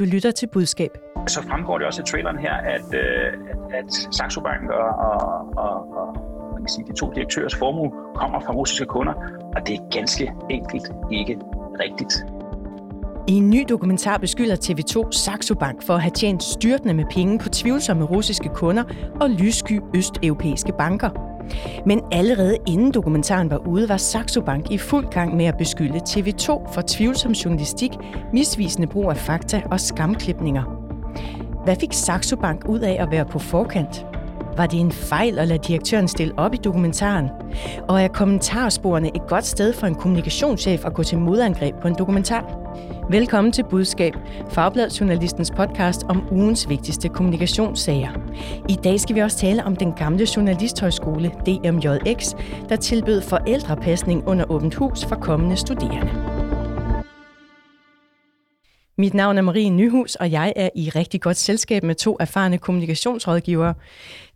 Du lytter til budskab. Så fremgår det også i traileren her, at, øh, at, at Saxo Bank og, og, og, og man kan sige, de to direktørs formue kommer fra russiske kunder, og det er ganske enkelt ikke rigtigt. I en ny dokumentar beskylder TV2 Saxo Bank for at have tjent styrtende med penge på tvivlsomme russiske kunder og lyssky østeuropæiske banker. Men allerede inden dokumentaren var ude, var Saxo Bank i fuld gang med at beskylde TV2 for tvivlsom journalistik, misvisende brug af fakta og skamklipninger. Hvad fik Saxo Bank ud af at være på forkant? Var det en fejl at lade direktøren stille op i dokumentaren? Og er kommentarsporene et godt sted for en kommunikationschef at gå til modangreb på en dokumentar? Velkommen til Budskab, Fagbladet podcast om ugens vigtigste kommunikationssager. I dag skal vi også tale om den gamle journalisthøjskole DMJX, der tilbød forældrepasning under åbent hus for kommende studerende. Mit navn er Marie Nyhus, og jeg er i rigtig godt selskab med to erfarne kommunikationsrådgivere.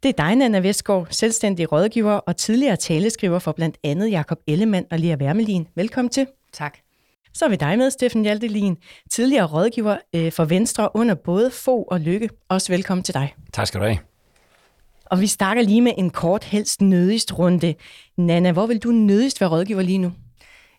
Det er dig, Nana Vestgaard, selvstændig rådgiver og tidligere taleskriver for blandt andet Jakob Ellemann og Lea Wermelin. Velkommen til. Tak. Så er vi dig med, Steffen Hjaltelin, tidligere rådgiver øh, for Venstre under både få og lykke. Også velkommen til dig. Tak skal du have. Og vi starter lige med en kort, helst nødigst runde. Nana, hvor vil du nødigst være rådgiver lige nu?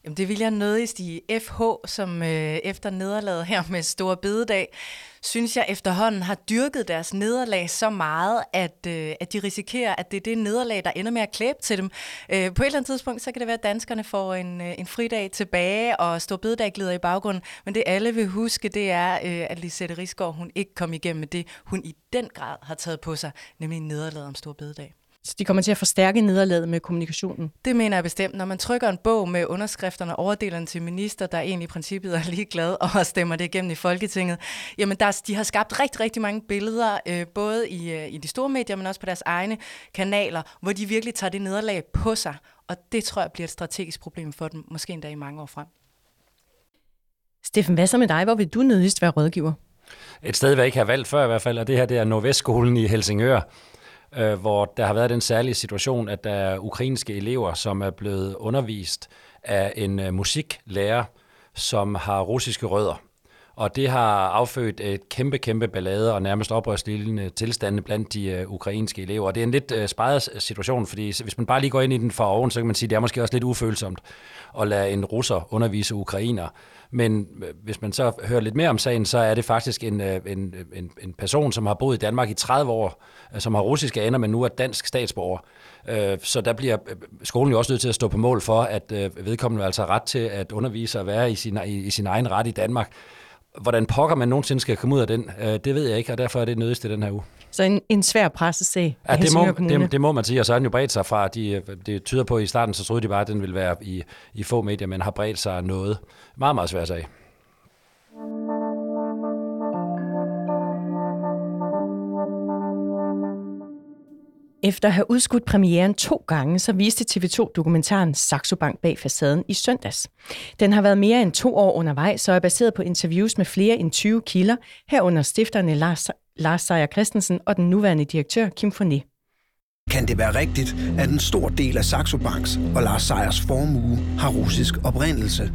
Jamen, det vil jeg nødigst i FH, som øh, efter nederlaget her med Store Bededag, synes jeg efterhånden har dyrket deres nederlag så meget, at, øh, at de risikerer, at det er det nederlag, der ender med at klæbe til dem. Øh, på et eller andet tidspunkt, så kan det være, at danskerne får en, øh, en fridag tilbage, og Stor Bededag glider i baggrunden. Men det alle vil huske, det er, øh, at Lisette Risgaard, hun ikke kom igennem med det, hun i den grad har taget på sig, nemlig nederlaget om Stor Bededag. Så de kommer til at forstærke nederlaget med kommunikationen? Det mener jeg bestemt. Når man trykker en bog med underskrifterne og overdeler den til minister, der egentlig i princippet er ligeglad og stemmer det igennem i Folketinget, jamen der, de har skabt rigtig, rigtig mange billeder, øh, både i, øh, i de store medier, men også på deres egne kanaler, hvor de virkelig tager det nederlag på sig. Og det tror jeg bliver et strategisk problem for dem, måske endda i mange år frem. Steffen, hvad så med dig? Hvor vil du nødigst være rådgiver? Et sted, jeg ikke har valgt før i hvert fald, og det her det er Nordvestskolen i Helsingør øh, hvor der har været den særlige situation, at der er ukrainske elever, som er blevet undervist af en øh, musiklærer, som har russiske rødder. Og det har affødt et kæmpe, kæmpe ballade og nærmest oprørslignende tilstande blandt de øh, ukrainske elever. Og det er en lidt øh, spejet situation, fordi hvis man bare lige går ind i den for oven, så kan man sige, at det er måske også lidt ufølsomt at lade en russer undervise ukrainer. Men øh, hvis man så hører lidt mere om sagen, så er det faktisk en, øh, en, øh, en, en person, som har boet i Danmark i 30 år, øh, som har russiske aner, men nu er dansk statsborger. Så der bliver skolen jo også nødt til at stå på mål for, at vedkommende altså har ret til at undervise og være i sin, i, i sin egen ret i Danmark. Hvordan pokker man nogensinde skal komme ud af den, det ved jeg ikke, og derfor er det nødigst i den her uge. Så en, en svær pressesag ja, det må, det, det må man sige, og så har den jo bredt sig fra, de, det tyder på, at i starten, så troede de bare, at den ville være i, i få medier, men har bredt sig noget. Meget, meget svær sag. Efter at have udskudt premieren to gange, så viste TV2-dokumentaren Saxo Bank bag facaden i søndags. Den har været mere end to år undervejs, og er baseret på interviews med flere end 20 kilder, herunder stifterne Lars, Lars Seier Christensen og den nuværende direktør Kim Foné. Kan det være rigtigt, at en stor del af Saxo Banks og Lars Seiers formue har russisk oprindelse?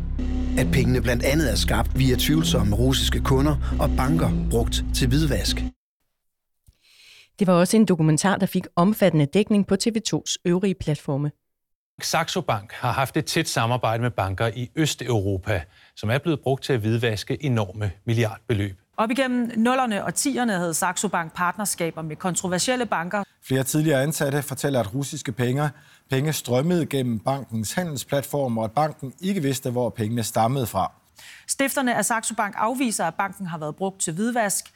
At pengene blandt andet er skabt via tvivlsomme russiske kunder og banker brugt til hvidvask? Det var også en dokumentar, der fik omfattende dækning på TV2's øvrige platforme. Saxo Bank har haft et tæt samarbejde med banker i Østeuropa, som er blevet brugt til at hvidvaske enorme milliardbeløb. Op igennem nullerne og tierne havde Saxo Bank partnerskaber med kontroversielle banker. Flere tidligere ansatte fortæller, at russiske penge, penge strømmede gennem bankens handelsplatform, og at banken ikke vidste, hvor pengene stammede fra. Stifterne af Saxo Bank afviser, at banken har været brugt til hvidvask.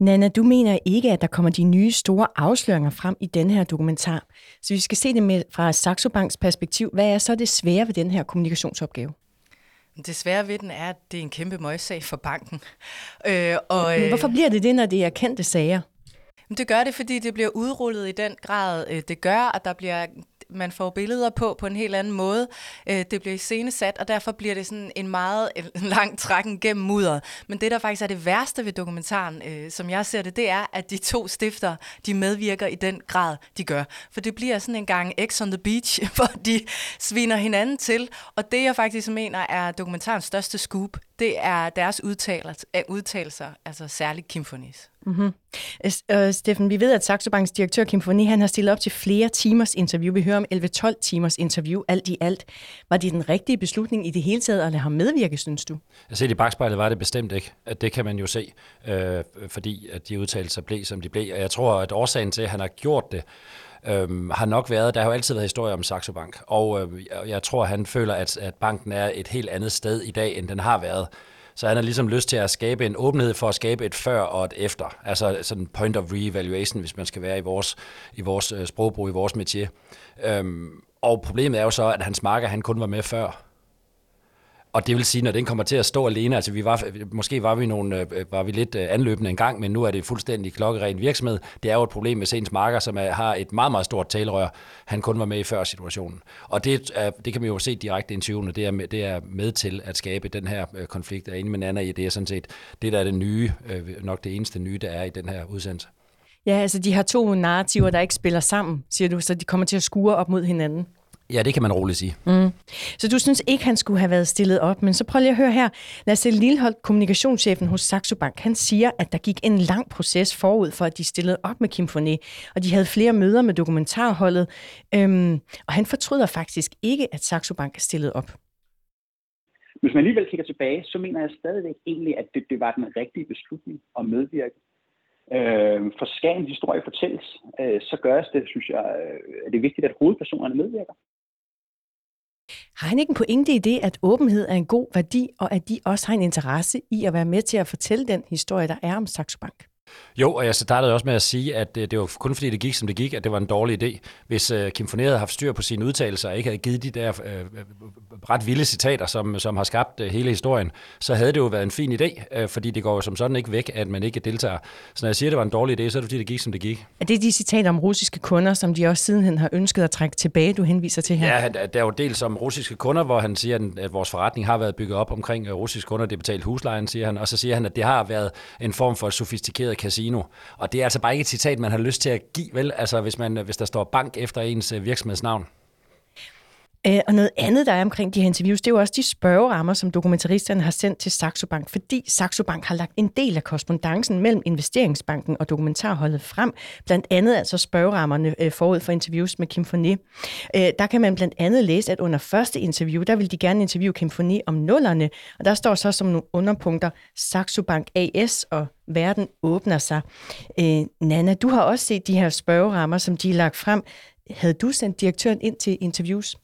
Nana, du mener ikke, at der kommer de nye store afsløringer frem i denne her dokumentar. Så vi skal se det med fra Saxo Banks perspektiv. Hvad er så det svære ved den her kommunikationsopgave? Det svære ved den er, at det er en kæmpe møgssag for banken. Øh, og, øh, Hvorfor bliver det det, når det er kendte sager? Det gør det, fordi det bliver udrullet i den grad, øh, det gør, at der bliver man får billeder på på en helt anden måde. Øh, det bliver iscenesat, og derfor bliver det sådan en meget en lang trækken gennem mudder. Men det, der faktisk er det værste ved dokumentaren, øh, som jeg ser det, det er, at de to stifter, de medvirker i den grad, de gør. For det bliver sådan en gang X on the Beach, hvor de sviner hinanden til. Og det, jeg faktisk mener er dokumentarens største scoop, det er deres udtalelser, udtalelser altså særligt Kim Fornis. Mm-hmm. Uh, Steffen, vi ved, at Saxo Banks direktør Kim Forni, han har stillet op til flere timers interview. Vi hører om 11-12 timers interview, alt i alt. Var det den rigtige beslutning i det hele taget at lade ham medvirke, synes du? Jeg set i bagspejlet var det bestemt ikke. At det kan man jo se, øh, fordi at de udtalelser blev, som de blev. Og jeg tror, at årsagen til, at han har gjort det, øh, har nok været, der har jo altid været historier om Saxo Bank, og øh, jeg tror, han føler, at, at banken er et helt andet sted i dag, end den har været. Så han har ligesom lyst til at skabe en åbenhed for at skabe et før og et efter. Altså sådan point of re-evaluation, hvis man skal være i vores, i vores øh, sprogbrug, i vores metier. Øhm, og problemet er jo så, at hans marker, han kun var med før. Og det vil sige, når den kommer til at stå alene, altså vi var, måske var vi, nogle, øh, var vi lidt øh, anløbende en gang, men nu er det fuldstændig klokkeren virksomhed. Det er jo et problem med ens marker, som er, har et meget, meget stort talerør. Han kun var med i før situationen. Og det, er, det kan man jo se direkte i interviewene, det er, med, det er med til at skabe den her øh, konflikt. Jeg er enig med Nana i, det er sådan set det, der er det nye, nok det eneste nye, der er i den her udsendelse. Ja, altså de har to narrativer, der ikke spiller sammen, siger du, så de kommer til at skure op mod hinanden. Ja, det kan man roligt sige. Mm. Så du synes ikke, han skulle have været stillet op, men så prøv lige at høre her. Lasse Lilleholdt, kommunikationschefen hos Saxo Bank, han siger, at der gik en lang proces forud for, at de stillede op med Kim Fournet, og de havde flere møder med dokumentarholdet, øhm, og han fortryder faktisk ikke, at Saxo Bank er stillet op. Hvis man alligevel kigger tilbage, så mener jeg stadigvæk egentlig, at det, det var den rigtige beslutning at medvirke. Øh, for skal en historie fortælles, øh, så gøres det, synes jeg, øh, det er vigtigt, at hovedpersonerne medvirker. Har han ikke en pointe i det, at åbenhed er en god værdi, og at de også har en interesse i at være med til at fortælle den historie, der er om Saxo Bank? Jo, og jeg startede også med at sige, at det, det var kun fordi det gik, som det gik, at det var en dårlig idé. Hvis uh, Kim Forneret havde haft styr på sine udtalelser og ikke havde givet de der uh, ret vilde citater, som, som har skabt hele historien, så havde det jo været en fin idé, fordi det går jo som sådan ikke væk, at man ikke deltager. Så når jeg siger, at det var en dårlig idé, så er det fordi, det gik, som det gik. Er det de citater om russiske kunder, som de også sidenhen har ønsket at trække tilbage, du henviser til her? Ja, der er jo dels om russiske kunder, hvor han siger, at vores forretning har været bygget op omkring russiske kunder, det betalt huslejen, siger han, og så siger han, at det har været en form for sofistikeret casino. Og det er altså bare ikke et citat, man har lyst til at give, vel? Altså hvis, man, hvis der står bank efter ens øh, virksomhedsnavn. Øh, og noget andet, der er omkring de her interviews, det er jo også de spørgerammer, som dokumentaristerne har sendt til Saxo Bank, fordi Saxo Bank har lagt en del af korrespondancen mellem investeringsbanken og dokumentarholdet frem. Blandt andet altså spørgerammerne øh, forud for interviews med Kim Fournier. Øh, der kan man blandt andet læse, at under første interview, der vil de gerne interviewe Kim Fournier om nullerne, og der står så som nogle underpunkter Saxo Bank AS og verden åbner sig. Øh, Nana, du har også set de her spørgerammer, som de er lagt frem. Havde du sendt direktøren ind til interviews?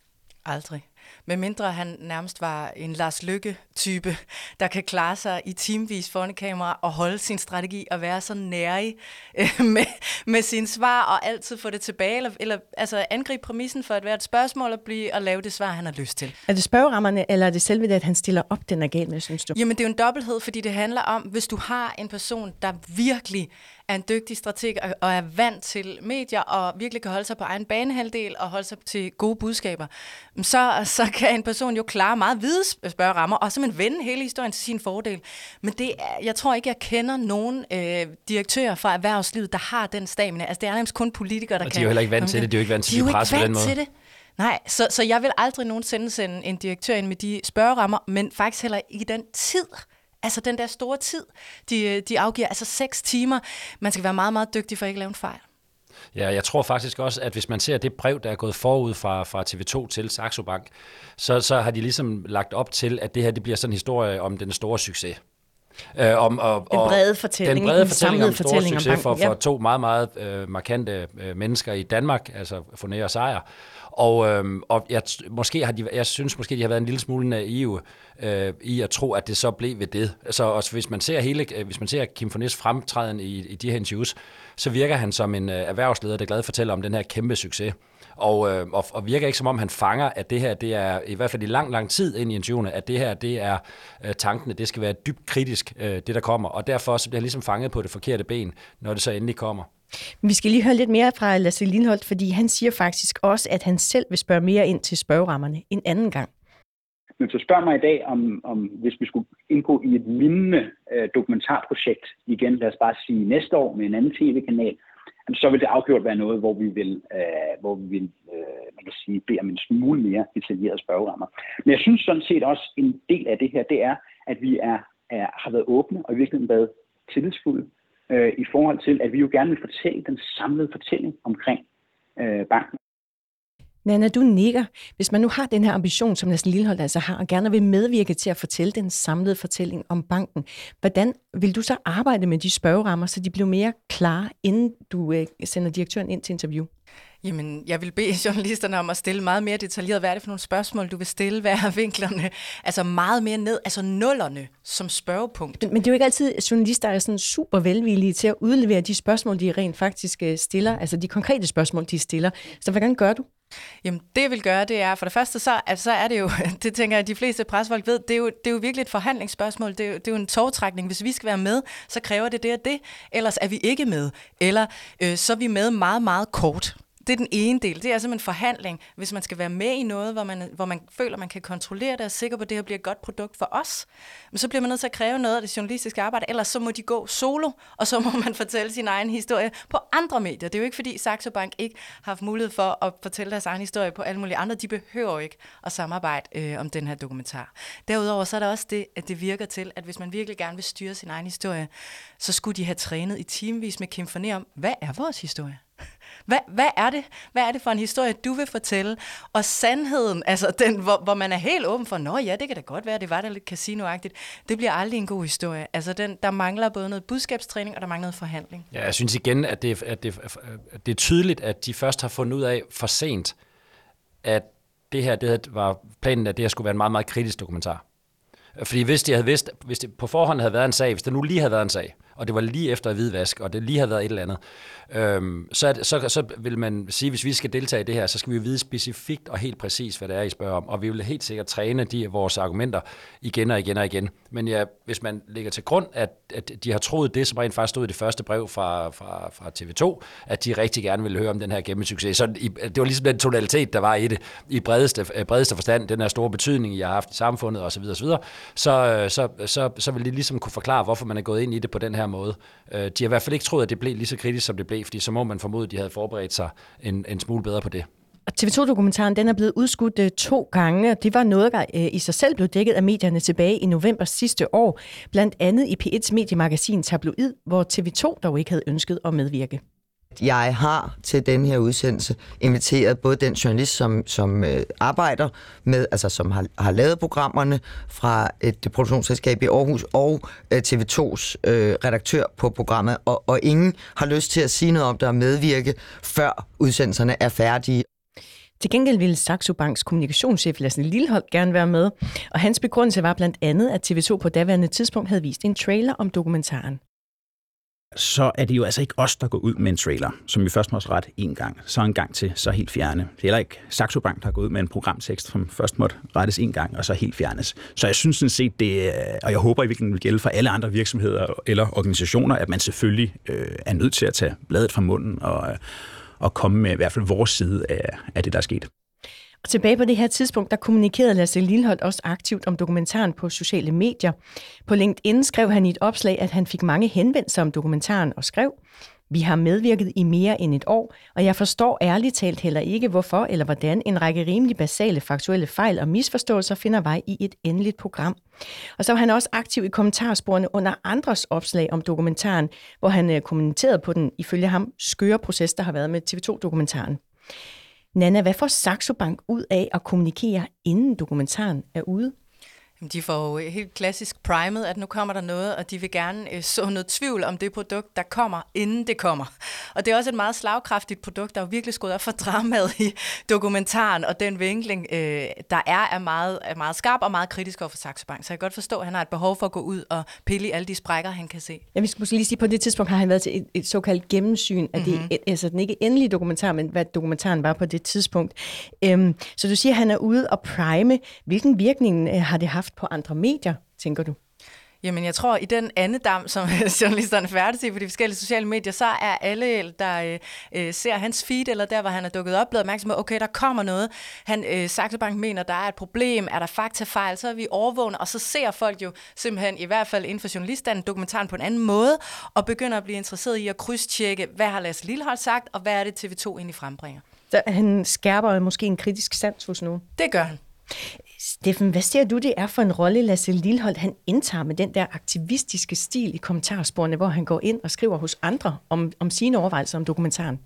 Aldrig. Med mindre han nærmest var en Lars Lykke-type, der kan klare sig i teamvis foran kamera og holde sin strategi og være så nærig øh, med, med sine svar og altid få det tilbage, eller, eller altså angribe præmissen for at være et spørgsmål og, blive, og lave det svar, han har lyst til. Er det spørgerammerne, eller er det selve det, at han stiller op, den er galt med, synes du? Jamen, det er jo en dobbelthed, fordi det handler om, hvis du har en person, der virkelig er en dygtig strateg og er vant til medier og virkelig kan holde sig på egen banehalvdel og holde sig til gode budskaber, så, så kan en person jo klare meget hvide spørgerammer og simpelthen vende hele historien til sin fordel. Men det er, jeg tror ikke, jeg kender nogen øh, direktører fra erhvervslivet, der har den stamina. Altså, det er nærmest kun politikere, der og kan... de er jo heller ikke vant til det. De er jo ikke vant til de, de presse på den måde. Til det. Nej, så, så jeg vil aldrig nogensinde sende en direktør ind med de spørgerammer, men faktisk heller i den tid, Altså den der store tid, de, de afgiver, altså seks timer. Man skal være meget, meget dygtig for at ikke lave en fejl. Ja, jeg tror faktisk også, at hvis man ser det brev, der er gået forud fra, fra TV2 til Saxo Bank, så, så har de ligesom lagt op til, at det her det bliver sådan en historie om den store succes. Øh, om, og, den brede fortælling. Den brede fortælling om store succes for, for to meget, meget øh, markante øh, mennesker i Danmark, altså Foné og Sejr. Og, øh, og jeg, måske har de, jeg synes måske, de har været en lille smule naive øh, i at tro, at det så blev ved det. Så også hvis man ser hele, øh, hvis man ser Kim Fornes fremtræden i, i de her interviews, så virker han som en øh, erhvervsleder, der glad fortæller om den her kæmpe succes. Og, øh, og, og virker ikke som om han fanger, at det her, det er i hvert fald i lang, lang tid ind i interviewene, at det her, det er øh, tankene, det skal være dybt kritisk, øh, det der kommer. Og derfor så bliver han ligesom fanget på det forkerte ben, når det så endelig kommer. Vi skal lige høre lidt mere fra Lasse Lindholt, fordi han siger faktisk også, at han selv vil spørge mere ind til spørgerammerne en anden gang. Men så spørg mig i dag, om, om hvis vi skulle indgå i et lignende øh, dokumentarprojekt, igen lad os bare sige næste år med en anden tv-kanal, så vil det afgjort være noget, hvor vi vil, øh, hvor vi vil øh, man kan sige, bede om en smule mere detaljerede spørgerammer. Men jeg synes sådan set også, en del af det her, det er, at vi er, er, har været åbne og i virkeligheden været tillidsfulde øh, i forhold til, at vi jo gerne vil fortælle den samlede fortælling omkring øh, banken. Nana, du nikker. Hvis man nu har den her ambition, som Lasse Lillehold altså har, og gerne vil medvirke til at fortælle den samlede fortælling om banken, hvordan vil du så arbejde med de spørgerammer, så de bliver mere klare, inden du øh, sender direktøren ind til interview? Jamen, jeg vil bede journalisterne om at stille meget mere detaljeret. Hvad er det for nogle spørgsmål, du vil stille? Hvad er vinklerne? Altså meget mere ned, altså nullerne som spørgepunkt. Men, det er jo ikke altid, at journalister er sådan super velvillige til at udlevere de spørgsmål, de rent faktisk øh, stiller, altså de konkrete spørgsmål, de stiller. Så hvordan gør du? Jamen, det jeg vil gøre, det er, for det første, så, altså, så er det jo, det tænker jeg, at de fleste presfolk ved, det er jo, det er jo virkelig et forhandlingsspørgsmål, det er, jo, det er jo en togtrækning. Hvis vi skal være med, så kræver det det og det, ellers er vi ikke med. Eller øh, så er vi med meget, meget kort. Det er den ene del. Det er simpelthen en forhandling. Hvis man skal være med i noget, hvor man, hvor man føler, man kan kontrollere det og er sikker på, at det her bliver et godt produkt for os, men så bliver man nødt til at kræve noget af det journalistiske arbejde, ellers så må de gå solo, og så må man fortælle sin egen historie på andre medier. Det er jo ikke, fordi Saxo Bank ikke har haft mulighed for at fortælle deres egen historie på alle mulige andre. De behøver jo ikke at samarbejde øh, om den her dokumentar. Derudover så er der også det, at det virker til, at hvis man virkelig gerne vil styre sin egen historie, så skulle de have trænet i timevis med Kim Forné om, hvad er vores historie? Hvad, hvad, er det? Hvad er det for en historie, du vil fortælle? Og sandheden, altså den, hvor, hvor man er helt åben for, nå ja, det kan da godt være, det var da lidt casinoagtigt. Det bliver aldrig en god historie. Altså den, der mangler både noget budskabstræning, og der mangler noget forhandling. Ja, jeg synes igen, at det, at, det, at det er tydeligt, at de først har fundet ud af for sent, at det her det var planen, at det her skulle være en meget, meget kritisk dokumentar. Fordi hvis de havde vidst, hvis det på forhånd havde været en sag, hvis det nu lige havde været en sag, og det var lige efter hvidvask, og det lige havde været et eller andet, øhm, så, så, så vil man sige, hvis vi skal deltage i det her, så skal vi vide specifikt og helt præcis, hvad det er, I spørger om, og vi vil helt sikkert træne de vores argumenter igen og igen og igen. Men ja, hvis man lægger til grund, at, at de har troet det, som rent faktisk stod i det første brev fra, fra, fra TV2, at de rigtig gerne ville høre om den her gennemsucces. Så i, det var ligesom den tonalitet, der var i det, i bredeste, øh, bredeste forstand, den her store betydning, I har haft i samfundet osv., osv., så, så, øh, så, så, så vil de ligesom kunne forklare, hvorfor man er gået ind i det på den her måde. Øh, de har i hvert fald ikke troet, at det blev lige så kritisk, som det blev, fordi så må man formode, at de havde forberedt sig en, en smule bedre på det. TV2-dokumentaren den er blevet udskudt øh, to gange, og det var noget, der øh, i sig selv blev dækket af medierne tilbage i november sidste år, blandt andet i P1's mediemagasin Tabloid, hvor TV2 dog ikke havde ønsket at medvirke. Jeg har til den her udsendelse inviteret både den journalist, som, som øh, arbejder med, altså som har, har lavet programmerne fra øh, et produktionsselskab i Aarhus, og øh, TV2's øh, redaktør på programmet, og, og ingen har lyst til at sige noget om det og medvirke, før udsendelserne er færdige. Til gengæld ville Saxo Banks kommunikationschef Lasse Lillehold gerne være med, og hans begrundelse var blandt andet, at TV2 på daværende tidspunkt havde vist en trailer om dokumentaren så er det jo altså ikke os, der går ud med en trailer, som vi først må ret en gang, så en gang til, så helt fjerne. Det er heller ikke Saxo Bank, der går ud med en programtekst, som først måtte rettes en gang, og så helt fjernes. Så jeg synes sådan set, det, og jeg håber i virkeligheden vil gælde for alle andre virksomheder eller organisationer, at man selvfølgelig øh, er nødt til at tage bladet fra munden og, øh, og komme med i hvert fald vores side af, af det, der er sket. Og tilbage på det her tidspunkt, der kommunikerede Lasse Lilleholdt også aktivt om dokumentaren på sociale medier. På LinkedIn skrev han i et opslag, at han fik mange henvendelser om dokumentaren og skrev, vi har medvirket i mere end et år, og jeg forstår ærligt talt heller ikke, hvorfor eller hvordan en række rimelig basale faktuelle fejl og misforståelser finder vej i et endeligt program. Og så var han også aktiv i kommentarsporene under andres opslag om dokumentaren, hvor han øh, kommenterede på den, ifølge ham, skøre proces, der har været med TV2-dokumentaren. Nana, hvad får Saxo Bank ud af at kommunikere, inden dokumentaren er ude? De får jo helt klassisk primet, at nu kommer der noget, og de vil gerne øh, så noget tvivl om det produkt, der kommer, inden det kommer. Og det er også et meget slagkraftigt produkt, der er virkelig skruet op for dramaet i dokumentaren, og den vinkling, øh, der er, er meget, er meget skarp og meget kritisk over for Saxo Bank. Så jeg kan godt forstå, at han har et behov for at gå ud og pille i alle de sprækker, han kan se. Ja, vi skal måske lige sige, på det tidspunkt har han været til et, et såkaldt gennemsyn af mm-hmm. det, altså den ikke endelige dokumentar, men hvad dokumentaren var på det tidspunkt. Øhm, så du siger, at han er ude og prime. Hvilken virkning øh, har det haft haft på andre medier, tænker du? Jamen, jeg tror, i den andedam, som journalisterne færdes i på de forskellige sociale medier, så er alle, der øh, øh, ser hans feed, eller der, hvor han er dukket op, blevet opmærksom på, okay, der kommer noget. Han, øh, Saxo Bank mener, der er et problem, er der faktafejl, så er vi overvågne, og så ser folk jo simpelthen, i hvert fald inden for journalisterne, dokumentaren på en anden måde, og begynder at blive interesseret i at krydstjekke, hvad har Lasse Lillehold sagt, og hvad er det TV2 egentlig frembringer. Så han skærper måske en kritisk sans hos nogen. Det gør han. Steffen, hvad ser du, det er for en rolle, Lasse Lillehold han indtager med den der aktivistiske stil i kommentarsporene, hvor han går ind og skriver hos andre om, om sine overvejelser om dokumentaren?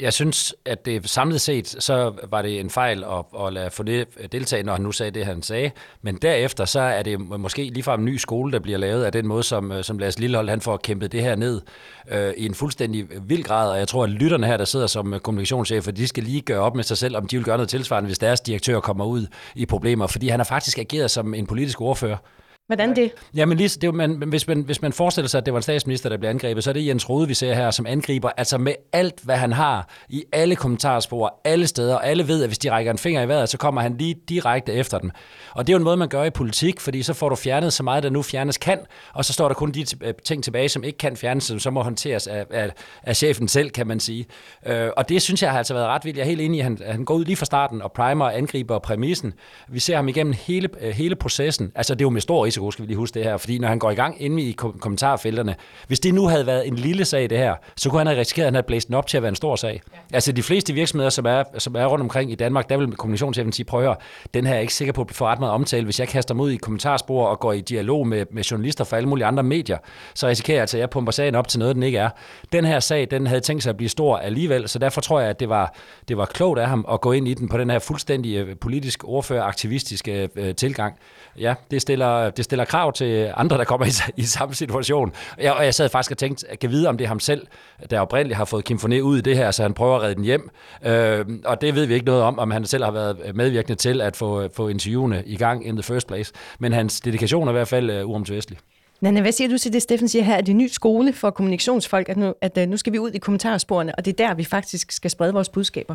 Jeg synes, at det samlet set, så var det en fejl at, at lade få det øh, deltage, når han nu sagde det, han sagde. Men derefter, så er det måske ligefrem en ny skole, der bliver lavet af den måde, som, øh, som Lasse Lillehold han får kæmpet det her ned øh, i en fuldstændig vild grad. Og jeg tror, at lytterne her, der sidder som øh, kommunikationschefer, de skal lige gøre op med sig selv, om de vil gøre noget tilsvarende, hvis deres direktør kommer ud i problemer, fordi han har faktisk ageret som en politisk ordfører. Hvordan det? Jamen lige, det er, man, hvis, man, hvis man forestiller sig, at det var en statsminister, der blev angrebet, så er det Jens Rode, vi ser her, som angriber altså med alt, hvad han har i alle kommentarspor, alle steder, og alle ved, at hvis de rækker en finger i vejret, så kommer han lige direkte efter dem. Og det er jo en måde, man gør i politik, fordi så får du fjernet så meget, der nu fjernes kan, og så står der kun de øh, ting tilbage, som ikke kan fjernes, som så må håndteres af, af, af chefen selv, kan man sige. Øh, og det synes jeg har altså været ret vildt. Jeg er helt enig i, at han, han går ud lige fra starten og primer, angriber præmissen. Vi ser ham igennem hele, øh, hele processen. Altså det er jo med stor risiko risiko, skal vi lige huske det her, fordi når han går i gang inde i kommentarfelterne, hvis det nu havde været en lille sag det her, så kunne han have risikeret, at han havde blæst den op til at være en stor sag. Ja. Altså de fleste virksomheder, som er, som er rundt omkring i Danmark, der vil kommunikationschefen sige, prøv at høre, den her er ikke sikker på at få ret meget omtale. Hvis jeg kaster mig ud i kommentarspor og går i dialog med, med journalister fra alle mulige andre medier, så risikerer jeg altså, at jeg pumper sagen op til noget, den ikke er. Den her sag, den havde tænkt sig at blive stor alligevel, så derfor tror jeg, at det var, det var klogt af ham at gå ind i den på den her fuldstændig øh, politisk ordfører-aktivistiske øh, tilgang. Ja, det stiller, det stiller krav til andre, der kommer i, i samme situation. Jeg, og jeg sad faktisk og tænkte, at kan vide, om det er ham selv, der oprindeligt har fået Kim Foné ud i det her, så han prøver at redde den hjem. Øh, og det ved vi ikke noget om, om han selv har været medvirkende til at få, få interviewene i gang in the first place. Men hans dedikation er i hvert fald uh, uomtvistelig. Nanne, hvad siger du til det, Steffen siger her? at det en ny skole for kommunikationsfolk, at nu, at øh, nu skal vi ud i kommentarsporene, og det er der, vi faktisk skal sprede vores budskaber?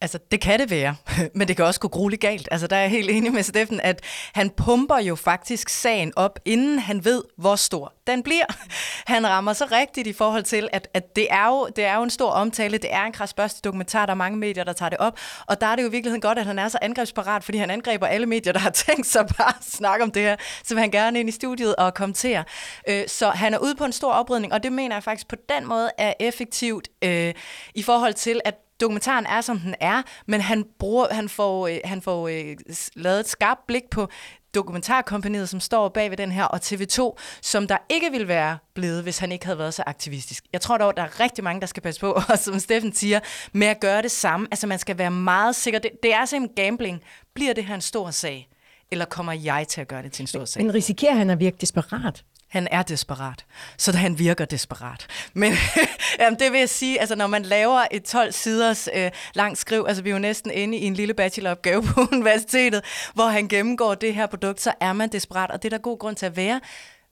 Altså, det kan det være, men det kan også gå grueligt galt. Altså, der er jeg helt enig med Steffen, at han pumper jo faktisk sagen op, inden han ved, hvor stor den bliver. Han rammer så rigtigt i forhold til, at, at det, er jo, det er jo en stor omtale, det er en krasbørste dokumentar, der er mange medier, der tager det op, og der er det jo i virkeligheden godt, at han er så angrebsparat, fordi han angriber alle medier, der har tænkt sig bare at snakke om det her, så vil han gerne ind i studiet og kommentere. Øh, så han er ude på en stor oprydning, og det mener jeg faktisk på den måde er effektivt øh, i forhold til, at dokumentaren er, som den er, men han, bruger, han får, øh, han får øh, lavet et skarpt blik på dokumentarkompaniet, som står bag ved den her, og TV2, som der ikke ville være blevet, hvis han ikke havde været så aktivistisk. Jeg tror dog, der er rigtig mange, der skal passe på, og som Steffen siger, med at gøre det samme. Altså, man skal være meget sikker. Det, det er altså simpelthen gambling. Bliver det her en stor sag? Eller kommer jeg til at gøre det til en stor sag? Men risikerer han at virke desperat? Han er desperat, så han virker desperat. Men jamen, det vil jeg sige, altså når man laver et 12 siders øh, langt skriv, altså vi er jo næsten inde i en lille bacheloropgave på universitetet, hvor han gennemgår det her produkt, så er man desperat, og det er der god grund til at være.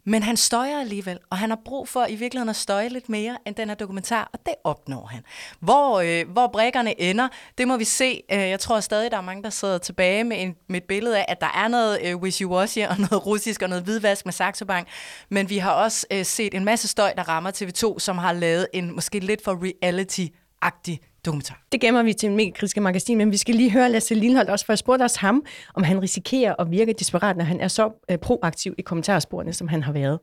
Men han støjer alligevel, og han har brug for i virkeligheden at støje lidt mere end den her dokumentar, og det opnår han. Hvor, øh, hvor brækkerne ender, det må vi se. Øh, jeg tror stadig, der er mange, der sidder tilbage med, en, med et billede af, at der er noget øh, wishy-washy og noget russisk og noget hvidvask med Saxo Bank. Men vi har også øh, set en masse støj, der rammer TV2, som har lavet en måske lidt for reality-agtig dokumentar. Det gemmer vi til en mega kritiske magasin, men vi skal lige høre Lasse Lindholdt også, for jeg spurgte også ham, om han risikerer at virke desperat, når han er så øh, proaktiv i kommentarsporene, som han har været.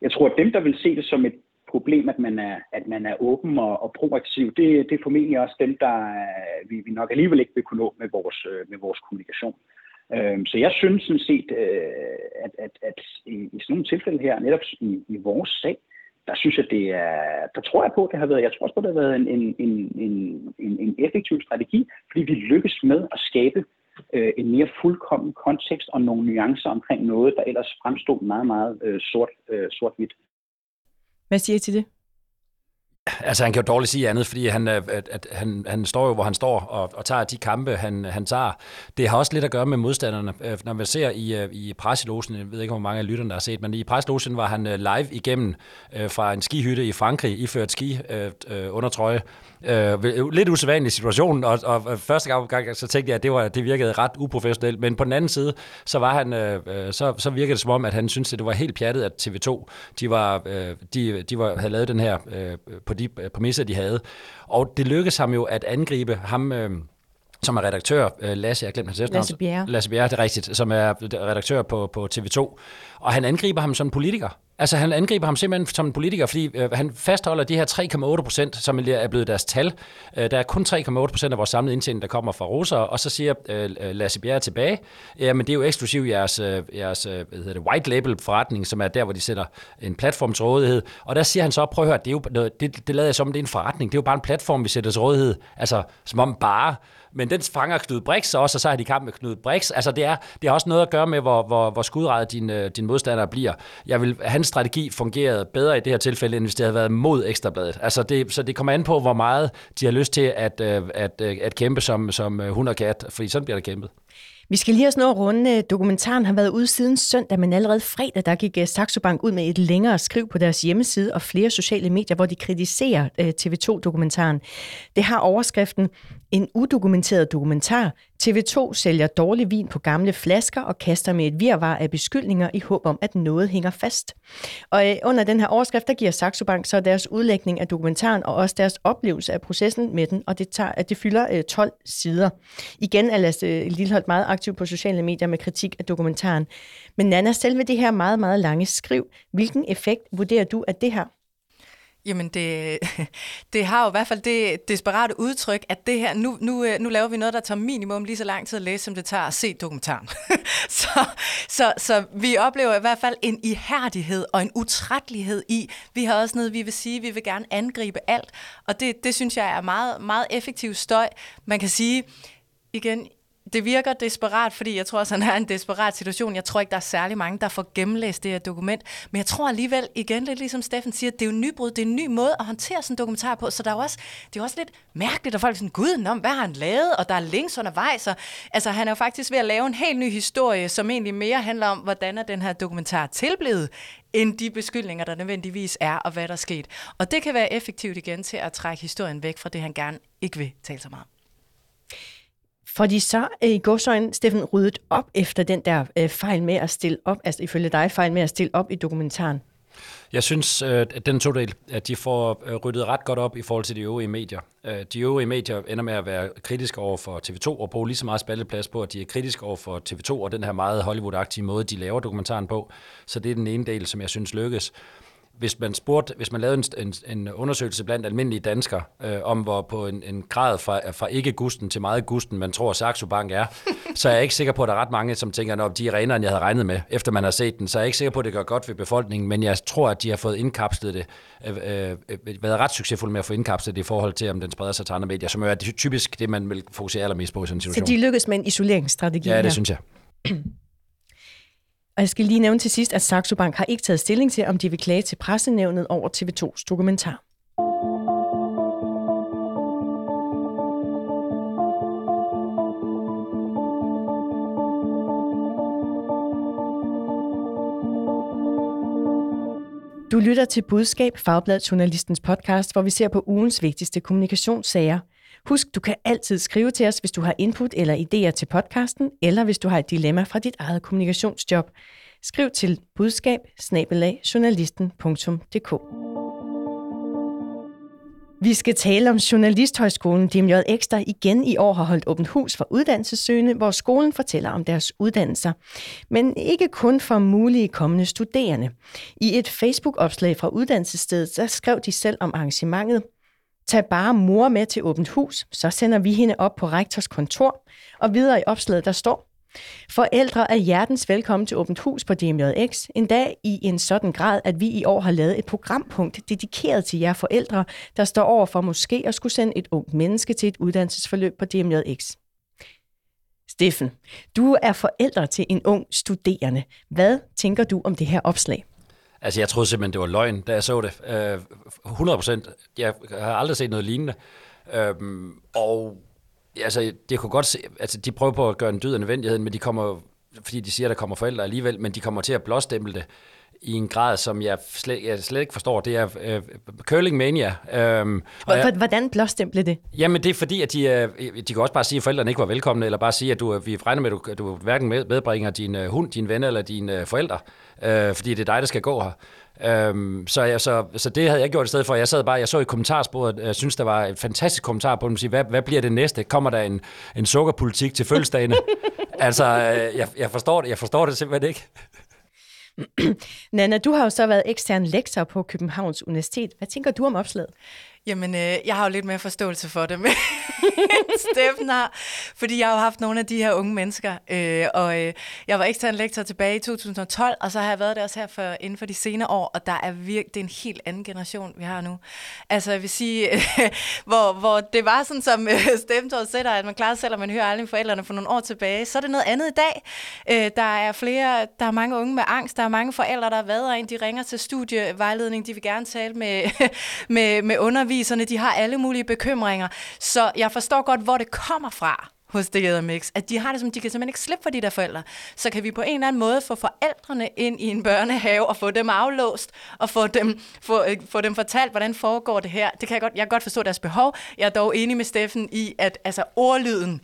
Jeg tror, at dem, der vil se det som et problem, at man er, at man er åben og, og proaktiv, det, det er formentlig også dem, der vi, vi nok alligevel ikke vil kunne nå med vores, øh, med vores kommunikation. Øhm, så jeg synes sådan set, øh, at, at, at i, i sådan nogle tilfælde her, netop i, i vores sag, der synes jeg, det er, der tror jeg på, det har været, jeg tror også på, det har været en, en, en, en, en effektiv strategi, fordi vi lykkes med at skabe øh, en mere fuldkommen kontekst og nogle nuancer omkring noget, der ellers fremstod meget, meget øh, sort, øh, sort-hvidt. Hvad siger I til det? Altså, han kan jo dårligt sige andet, fordi han, øh, at, at han, han står jo, hvor han står, og, og tager de kampe, han, han tager. Det har også lidt at gøre med modstanderne. Øh, når man ser i, øh, i presselosen, jeg ved ikke, hvor mange af lytterne der har set, men i presselosen var han live igennem fra en skihytte i Frankrig, iført ski øh, under trøje. Øh, lidt usædvanlig situation, og, og første gang så tænkte jeg, at det, var, det virkede ret uprofessionelt, men på den anden side, så, var han, øh, så, så virkede det som om, at han syntes, at det var helt pjattet, at TV2 de, var, øh, de, de var, havde lavet den her øh, på de præmisser, de havde. Og det lykkedes ham jo at angribe ham... Øh, som er redaktør, øh, Lasse, jeg har glemt hans efternavn. Lasse Bjerre. Lasse Bjerre, det er rigtigt, som er redaktør på, på TV2. Og han angriber ham som politiker. Altså han angriber ham simpelthen som en politiker, fordi øh, han fastholder de her 3,8 procent, som er blevet deres tal. Øh, der er kun 3,8 procent af vores samlede indtjening, der kommer fra russer, og så siger øh, øh, Lasse Bjerre tilbage, ja, men det er jo eksklusivt jeres, øh, jeres øh, hvad hedder det, white label forretning, som er der, hvor de sætter en platform til rådighed. Og der siger han så, prøv at høre, det, er jo, det, det lader jeg som, det er en forretning. Det er jo bare en platform, vi sætter til rådighed. Altså som om bare men den fanger Knud Brix også, og så er de kamp med Knud Brix. Altså det, er, det har også noget at gøre med, hvor, hvor, hvor skudrettet din, øh, din modstander bliver. Jeg vil, hans strategi fungerede bedre i det her tilfælde, end hvis det havde været mod Ekstrabladet. Altså det, så det kommer an på, hvor meget de har lyst til at, øh, at, at, at kæmpe som, som hund og kat, fordi sådan bliver det kæmpet. Vi skal lige have sådan runde. Dokumentaren har været ude siden søndag, men allerede fredag, der gik øh, Saxo Bank ud med et længere skriv på deres hjemmeside og flere sociale medier, hvor de kritiserer øh, TV2-dokumentaren. Det har overskriften en udokumenteret dokumentar. TV2 sælger dårlig vin på gamle flasker og kaster med et virvar af beskyldninger i håb om, at noget hænger fast. Og øh, under den her overskrift, der giver Saxo Bank så deres udlægning af dokumentaren og også deres oplevelse af processen med den, og det, tager, at det fylder øh, 12 sider. Igen er Lasse Lilleholdt meget aktiv på sociale medier med kritik af dokumentaren. Men Nana, selv med det her meget, meget lange skriv, hvilken effekt vurderer du, at det her? Jamen, det, det har jo i hvert fald det desperate udtryk, at det her, nu, nu, øh, nu laver vi noget, der tager minimum lige så lang tid at læse, som det tager at se dokumentaren. så, så, så vi oplever i hvert fald en ihærdighed og en utrættelighed i, vi har også noget, vi vil sige, vi vil gerne angribe alt, og det, det synes jeg er meget, meget effektiv støj. Man kan sige, igen, det virker desperat, fordi jeg tror også, han er en desperat situation. Jeg tror ikke, der er særlig mange, der får gennemlæst det her dokument. Men jeg tror alligevel, igen lidt ligesom Steffen siger, det er jo en nybrud, det er en ny måde at håndtere sådan en dokumentar på. Så der er også, det er også lidt mærkeligt, at folk er sådan, gud, nå, hvad har han lavet? Og der er links undervejs. Og, altså, han er jo faktisk ved at lave en helt ny historie, som egentlig mere handler om, hvordan er den her dokumentar tilblevet, end de beskyldninger, der nødvendigvis er, og hvad der er sket. Og det kan være effektivt igen til at trække historien væk fra det, han gerne ikke vil tale så meget. Får de så øh, i godsøjne, Steffen, ryddet op efter den der øh, fejl med at stille op, altså ifølge dig fejl med at stille op i dokumentaren? Jeg synes, øh, at den to del, at de får øh, ryddet ret godt op i forhold til de øvrige medier. Øh, de øvrige medier ender med at være kritiske over for TV2 og bruge lige så meget spalteplads på, at de er kritiske over for TV2 og den her meget Hollywood-agtige måde, de laver dokumentaren på. Så det er den ene del, som jeg synes lykkes hvis man spurgte, hvis man lavede en, en, en undersøgelse blandt almindelige danskere, øh, om hvor på en, en grad fra, fra ikke gusten til meget gusten, man tror, Saxo Bank er, så er jeg ikke sikker på, at der er ret mange, som tænker, at de er renere, end jeg havde regnet med, efter man har set den. Så er jeg ikke sikker på, at det gør godt ved befolkningen, men jeg tror, at de har fået indkapslet det, øh, øh, været ret succesfulde med at få indkapslet det i forhold til, om den spreder sig til andre medier, som er det typisk det, man vil fokusere allermest på i sådan en situation. Så de lykkes med en isoleringsstrategi Ja, det her. synes jeg. Og jeg skal lige nævne til sidst, at Saxo Bank har ikke taget stilling til, om de vil klage til pressenævnet over TV2's dokumentar. Du lytter til Budskab, Fagbladet Journalistens podcast, hvor vi ser på ugens vigtigste kommunikationssager – Husk, du kan altid skrive til os, hvis du har input eller idéer til podcasten, eller hvis du har et dilemma fra dit eget kommunikationsjob. Skriv til budskab Vi skal tale om Journalisthøjskolen DMJX, der igen i år har holdt åbent hus for uddannelsessøgende, hvor skolen fortæller om deres uddannelser. Men ikke kun for mulige kommende studerende. I et Facebook-opslag fra uddannelsesstedet, der skrev de selv om arrangementet. Tag bare mor med til åbent hus, så sender vi hende op på rektors kontor. Og videre i opslaget, der står, Forældre er hjertens velkommen til åbent hus på DMJX, en dag i en sådan grad, at vi i år har lavet et programpunkt dedikeret til jer forældre, der står over for måske at skulle sende et ungt menneske til et uddannelsesforløb på DMJX. Steffen, du er forældre til en ung studerende. Hvad tænker du om det her opslag? Altså, jeg troede simpelthen, det var løgn, da jeg så det. Øh, 100 procent. Jeg har aldrig set noget lignende. Øh, og altså, det kunne godt se, altså, de prøver på at gøre en dyd af nødvendigheden, men de kommer, fordi de siger, at der kommer forældre alligevel, men de kommer til at blåstemple det i en grad, som jeg slet, jeg slet ikke forstår. Det er øh, curling mania. Øhm, jeg, Hvordan blåstemple det? Jamen, det er fordi, at de, øh, de kan også bare sige, at forældrene ikke var velkomne, eller bare sige, at du, vi regner med, at du, du hverken medbringer din uh, hund, din venner eller dine uh, forældre, øh, fordi det er dig, der skal gå her. Øhm, så, jeg, så, så det havde jeg gjort i stedet for. Jeg sad bare, jeg så i kommentarsporet, jeg synes, der var et fantastisk kommentar på dem, sige, hvad, hvad bliver det næste? Kommer der en, en sukkerpolitik til fødselsdagene? altså, jeg, jeg, forstår det, jeg forstår det simpelthen ikke. Nana, du har jo så været ekstern lektor på Københavns Universitet. Hvad tænker du om opslaget? Jamen, øh, jeg har jo lidt mere forståelse for det, med Steffen har, fordi jeg har jo haft nogle af de her unge mennesker, øh, og øh, jeg var ekstern lektor tilbage i 2012, og så har jeg været der også her for, inden for de senere år, og der er virkelig, det er en helt anden generation, vi har nu. Altså, jeg vil sige, øh, hvor, hvor det var sådan, som øh, Steffen sætter, at man klarer selv, og man hører aldrig forældrene for nogle år tilbage, så er det noget andet i dag. Øh, der er flere, der er mange unge med angst, der er mange forældre, der har været ind, de ringer til studievejledning, de vil gerne tale med, med, med undervisning, underviserne, de har alle mulige bekymringer. Så jeg forstår godt, hvor det kommer fra hos The Mix, at de har det som, de kan simpelthen ikke slippe for de der forældre. Så kan vi på en eller anden måde få forældrene ind i en børnehave og få dem aflåst og få dem, få, øh, få dem fortalt, hvordan foregår det her. Det kan jeg godt, jeg kan godt forstå deres behov. Jeg er dog enig med Steffen i, at altså, ordlyden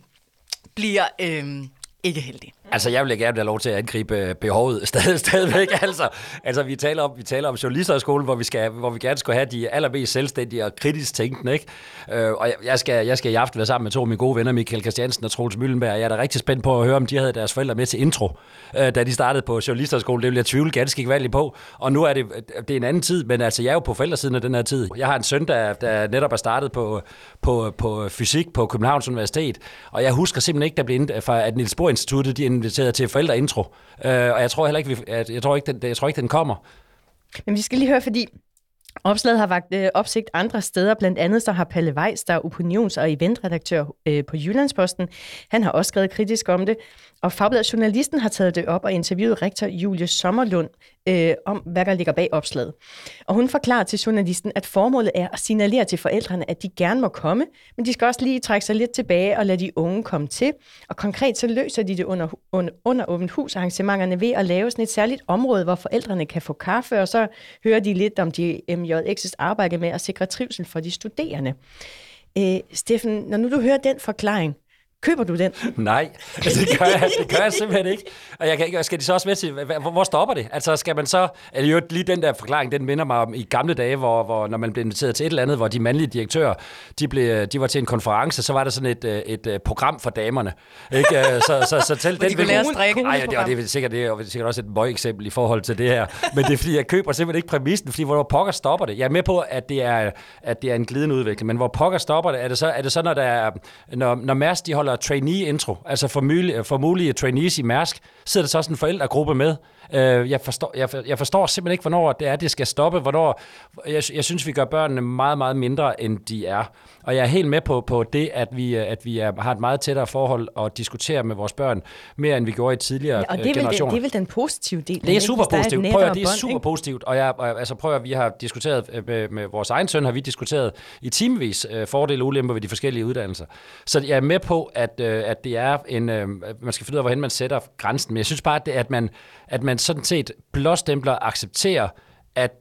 bliver øh, ikke heldig. Altså, jeg vil gerne have lov til at angribe øh, behovet stadig, stadigvæk. altså, altså, vi taler om, vi taler om journalisterskolen, hvor vi, skal, hvor vi gerne skal have de allermest selvstændige og kritisk tænkende, ikke? Øh, og jeg, jeg, skal, jeg skal i aften være sammen med to af mine gode venner, Michael Christiansen og Troels Møllenberg. Jeg er da rigtig spændt på at høre, om de havde deres forældre med til intro, øh, da de startede på journalisterskolen. Det vil jeg tvivle ganske gevaldigt på. Og nu er det, det er en anden tid, men altså, jeg er jo på forældresiden af den her tid. Jeg har en søn, der, der netop er startet på, på, på fysik på Københavns Universitet, og jeg husker simpelthen ikke, der blev, at Niels Bohr Instituttet, de inviteret til forældreintro. Øh, og jeg tror heller ikke, vi, at, jeg tror ikke, den, jeg tror ikke, den kommer. Men vi skal lige høre, fordi Opslaget har vagt øh, opsigt andre steder, blandt andet så har Palle Weiss, der er opinions- og eventredaktør øh, på Jyllandsposten, han har også skrevet kritisk om det, og Fagbladet Journalisten har taget det op og interviewet rektor Julie Sommerlund øh, om, hvad der ligger bag opslaget. Og hun forklarer til journalisten, at formålet er at signalere til forældrene, at de gerne må komme, men de skal også lige trække sig lidt tilbage og lade de unge komme til. Og konkret så løser de det under, under, under åbent hus arrangementerne ved at lave sådan et særligt område, hvor forældrene kan få kaffe, og så hører de lidt om de MJX's arbejde med at sikre trivsel for de studerende. Øh, Steffen, når nu du hører den forklaring, Køber du den? Nej, det gør, jeg, det gør jeg simpelthen ikke. Og jeg kan ikke, skal de så også med til, hvor, hvor stopper det? Altså skal man så, er jo lige den der forklaring, den minder mig om i gamle dage, hvor, hvor når man blev inviteret til et eller andet, hvor de mandlige direktører, de, blev, de var til en konference, så var der sådan et, øh, et, et øh, program for damerne. Ikke? Øh, så, så, så til den de vil lære strikke. Nej, det, det, er sikkert, det er sikkert også et eksempel i forhold til det her. Men det er fordi, jeg køber simpelthen ikke præmissen, fordi hvor pokker stopper det? Jeg er med på, at det er, at det er en glidende udvikling, men hvor pokker stopper det? Er det så, er det så når, der er, når, når Mærsk de holder trainee-intro, altså for, mulige, for mulige trainees i Mærsk, sidder der så også en forældregruppe med. Øh, jeg, forstår, jeg, jeg forstår simpelthen ikke, hvornår det er, det skal stoppe. Hvornår, jeg, jeg synes, vi gør børnene meget, meget mindre, end de er. Og jeg er helt med på, på det, at vi, at vi er, har et meget tættere forhold og diskuterer med vores børn, mere end vi gjorde i tidligere ja, og det er generationer. det er vel den positive del? Det er super positivt. Prøv at, det er super positivt. Og jeg, altså prøv at, vi har diskuteret øh, med, med vores egen søn, har vi diskuteret i timevis uh, fordele og ulemper ved de forskellige uddannelser. Så jeg er med på, at, uh, at det er en, man skal finde ud af, hvordan man sætter grænsen. Men jeg synes bare, at, det, at, man, at man sådan set blåstempler accepterer, at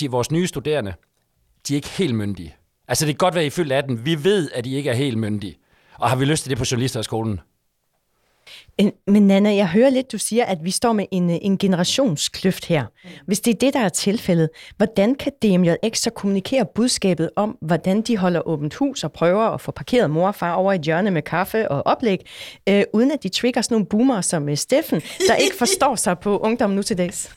de, vores nye studerende, de er ikke helt myndige. Altså det kan godt være, at I fyldt 18. Vi ved, at I ikke er helt myndige. Og har vi lyst til det på journalisterskolen? Men Nana, jeg hører lidt, du siger, at vi står med en, en generationskløft her. Hvis det er det, der er tilfældet, hvordan kan DMJX så kommunikere budskabet om, hvordan de holder åbent hus og prøver at få parkeret mor og far over i hjørnet med kaffe og oplæg, øh, uden at de trigger sådan nogle boomer som øh, Steffen, der ikke forstår sig på ungdom nu til dags?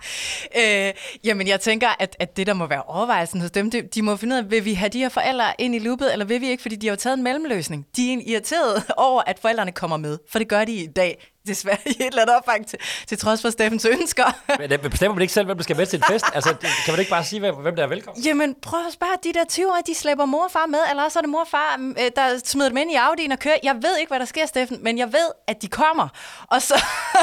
øh, jamen, jeg tænker, at, at det, der må være overvejelsen hos dem, de, de må finde ud af, vil vi have de her forældre ind i loopet, eller vil vi ikke, fordi de har jo taget en mellemløsning. De er irriteret over, at forældrene kommer med, for det gør de i dag desværre i et eller andet opfang til, til trods for Steffens ønsker. Men det bestemmer man ikke selv, hvem der skal med til en fest? Altså, det- kan man ikke bare sige, hvem der er velkommen? Jamen, prøv at spørge, de der 20 år, de slæber mor og far med, eller også er det mor og far, øh, der smider dem ind i Audi'en og kører. Jeg ved ikke, hvad der sker, Steffen, men jeg ved, at de kommer. Og så,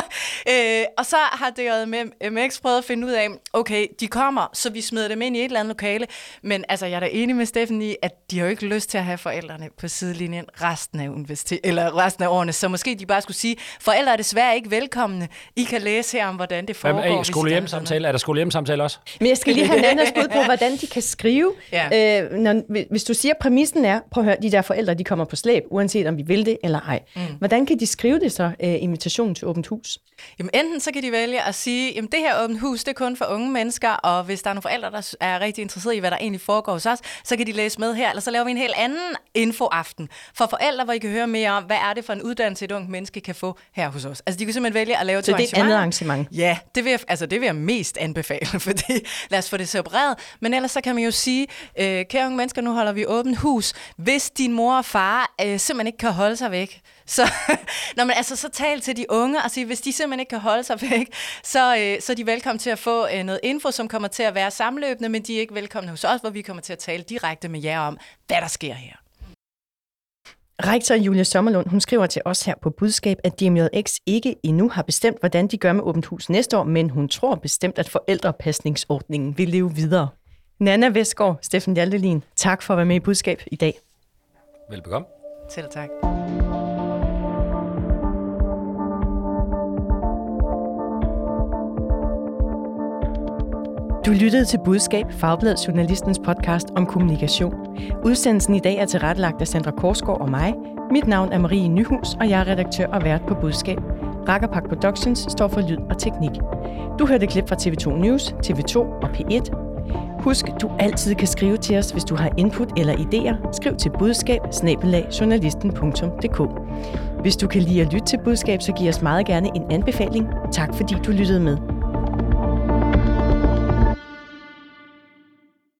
øh, og så har DJMX prøvet at finde ud af, okay, de kommer, så vi smider dem ind i et eller andet lokale. Men altså, jeg er da enig med Steffen i, at de har jo ikke lyst til at have forældrene på sidelinjen resten af, universitet, eller resten af årene. Så måske de bare skulle sige, forældre er desværre ikke velkomne. I kan læse her om, hvordan det foregår. er I? hvis I skole hjem samtale? Er der skole hjem samtale også? Men jeg skal lige have Nannas bud på, hvordan de kan skrive. Ja. Øh, når, hvis du siger, at præmissen er, prøv at høre, de der forældre, de kommer på slæb, uanset om vi vil det eller ej. Mm. Hvordan kan de skrive det så, øh, invitationen til åbent hus? Jamen enten så kan de vælge at sige, jamen det her åbent hus, det er kun for unge mennesker, og hvis der er nogle forældre, der er rigtig interesserede i, hvad der egentlig foregår hos os, så kan de læse med her, eller så laver vi en helt anden infoaften for forældre, hvor I kan høre mere om, hvad er det for en uddannelse, et ungt menneske kan få her hos os. Altså de kan simpelthen vælge at lave Så to det er et andet arrangement? Ja, det vil jeg, altså, det vil jeg mest anbefale, fordi lad os få det separeret. Men ellers så kan man jo sige, øh, kære unge mennesker, nu holder vi åbent hus. Hvis din mor og far øh, simpelthen ikke kan holde sig væk, så, Nå, men altså, så tal til de unge og sige, hvis de simpelthen ikke kan holde sig væk, så, øh, så er de velkommen til at få øh, noget info, som kommer til at være samløbende, men de er ikke velkomne hos os, hvor vi kommer til at tale direkte med jer om, hvad der sker her. Rektor Julia Sommerlund, hun skriver til os her på budskab, at DMJX ikke endnu har bestemt, hvordan de gør med åbent hus næste år, men hun tror bestemt, at forældrepasningsordningen vil leve videre. Nana Vestgaard, Steffen Hjaltelin, tak for at være med i budskab i dag. Velbekomme. Selv tak. Du lyttede til Budskab, Fagbladet Journalistens podcast om kommunikation. Udsendelsen i dag er tilrettelagt af Sandra Korsgaard og mig. Mit navn er Marie Nyhus, og jeg er redaktør og vært på Budskab. Rakkerpak Productions står for lyd og teknik. Du hørte klip fra TV2 News, TV2 og P1. Husk, du altid kan skrive til os, hvis du har input eller idéer. Skriv til budskab Hvis du kan lide at lytte til budskab, så giv os meget gerne en anbefaling. Tak fordi du lyttede med.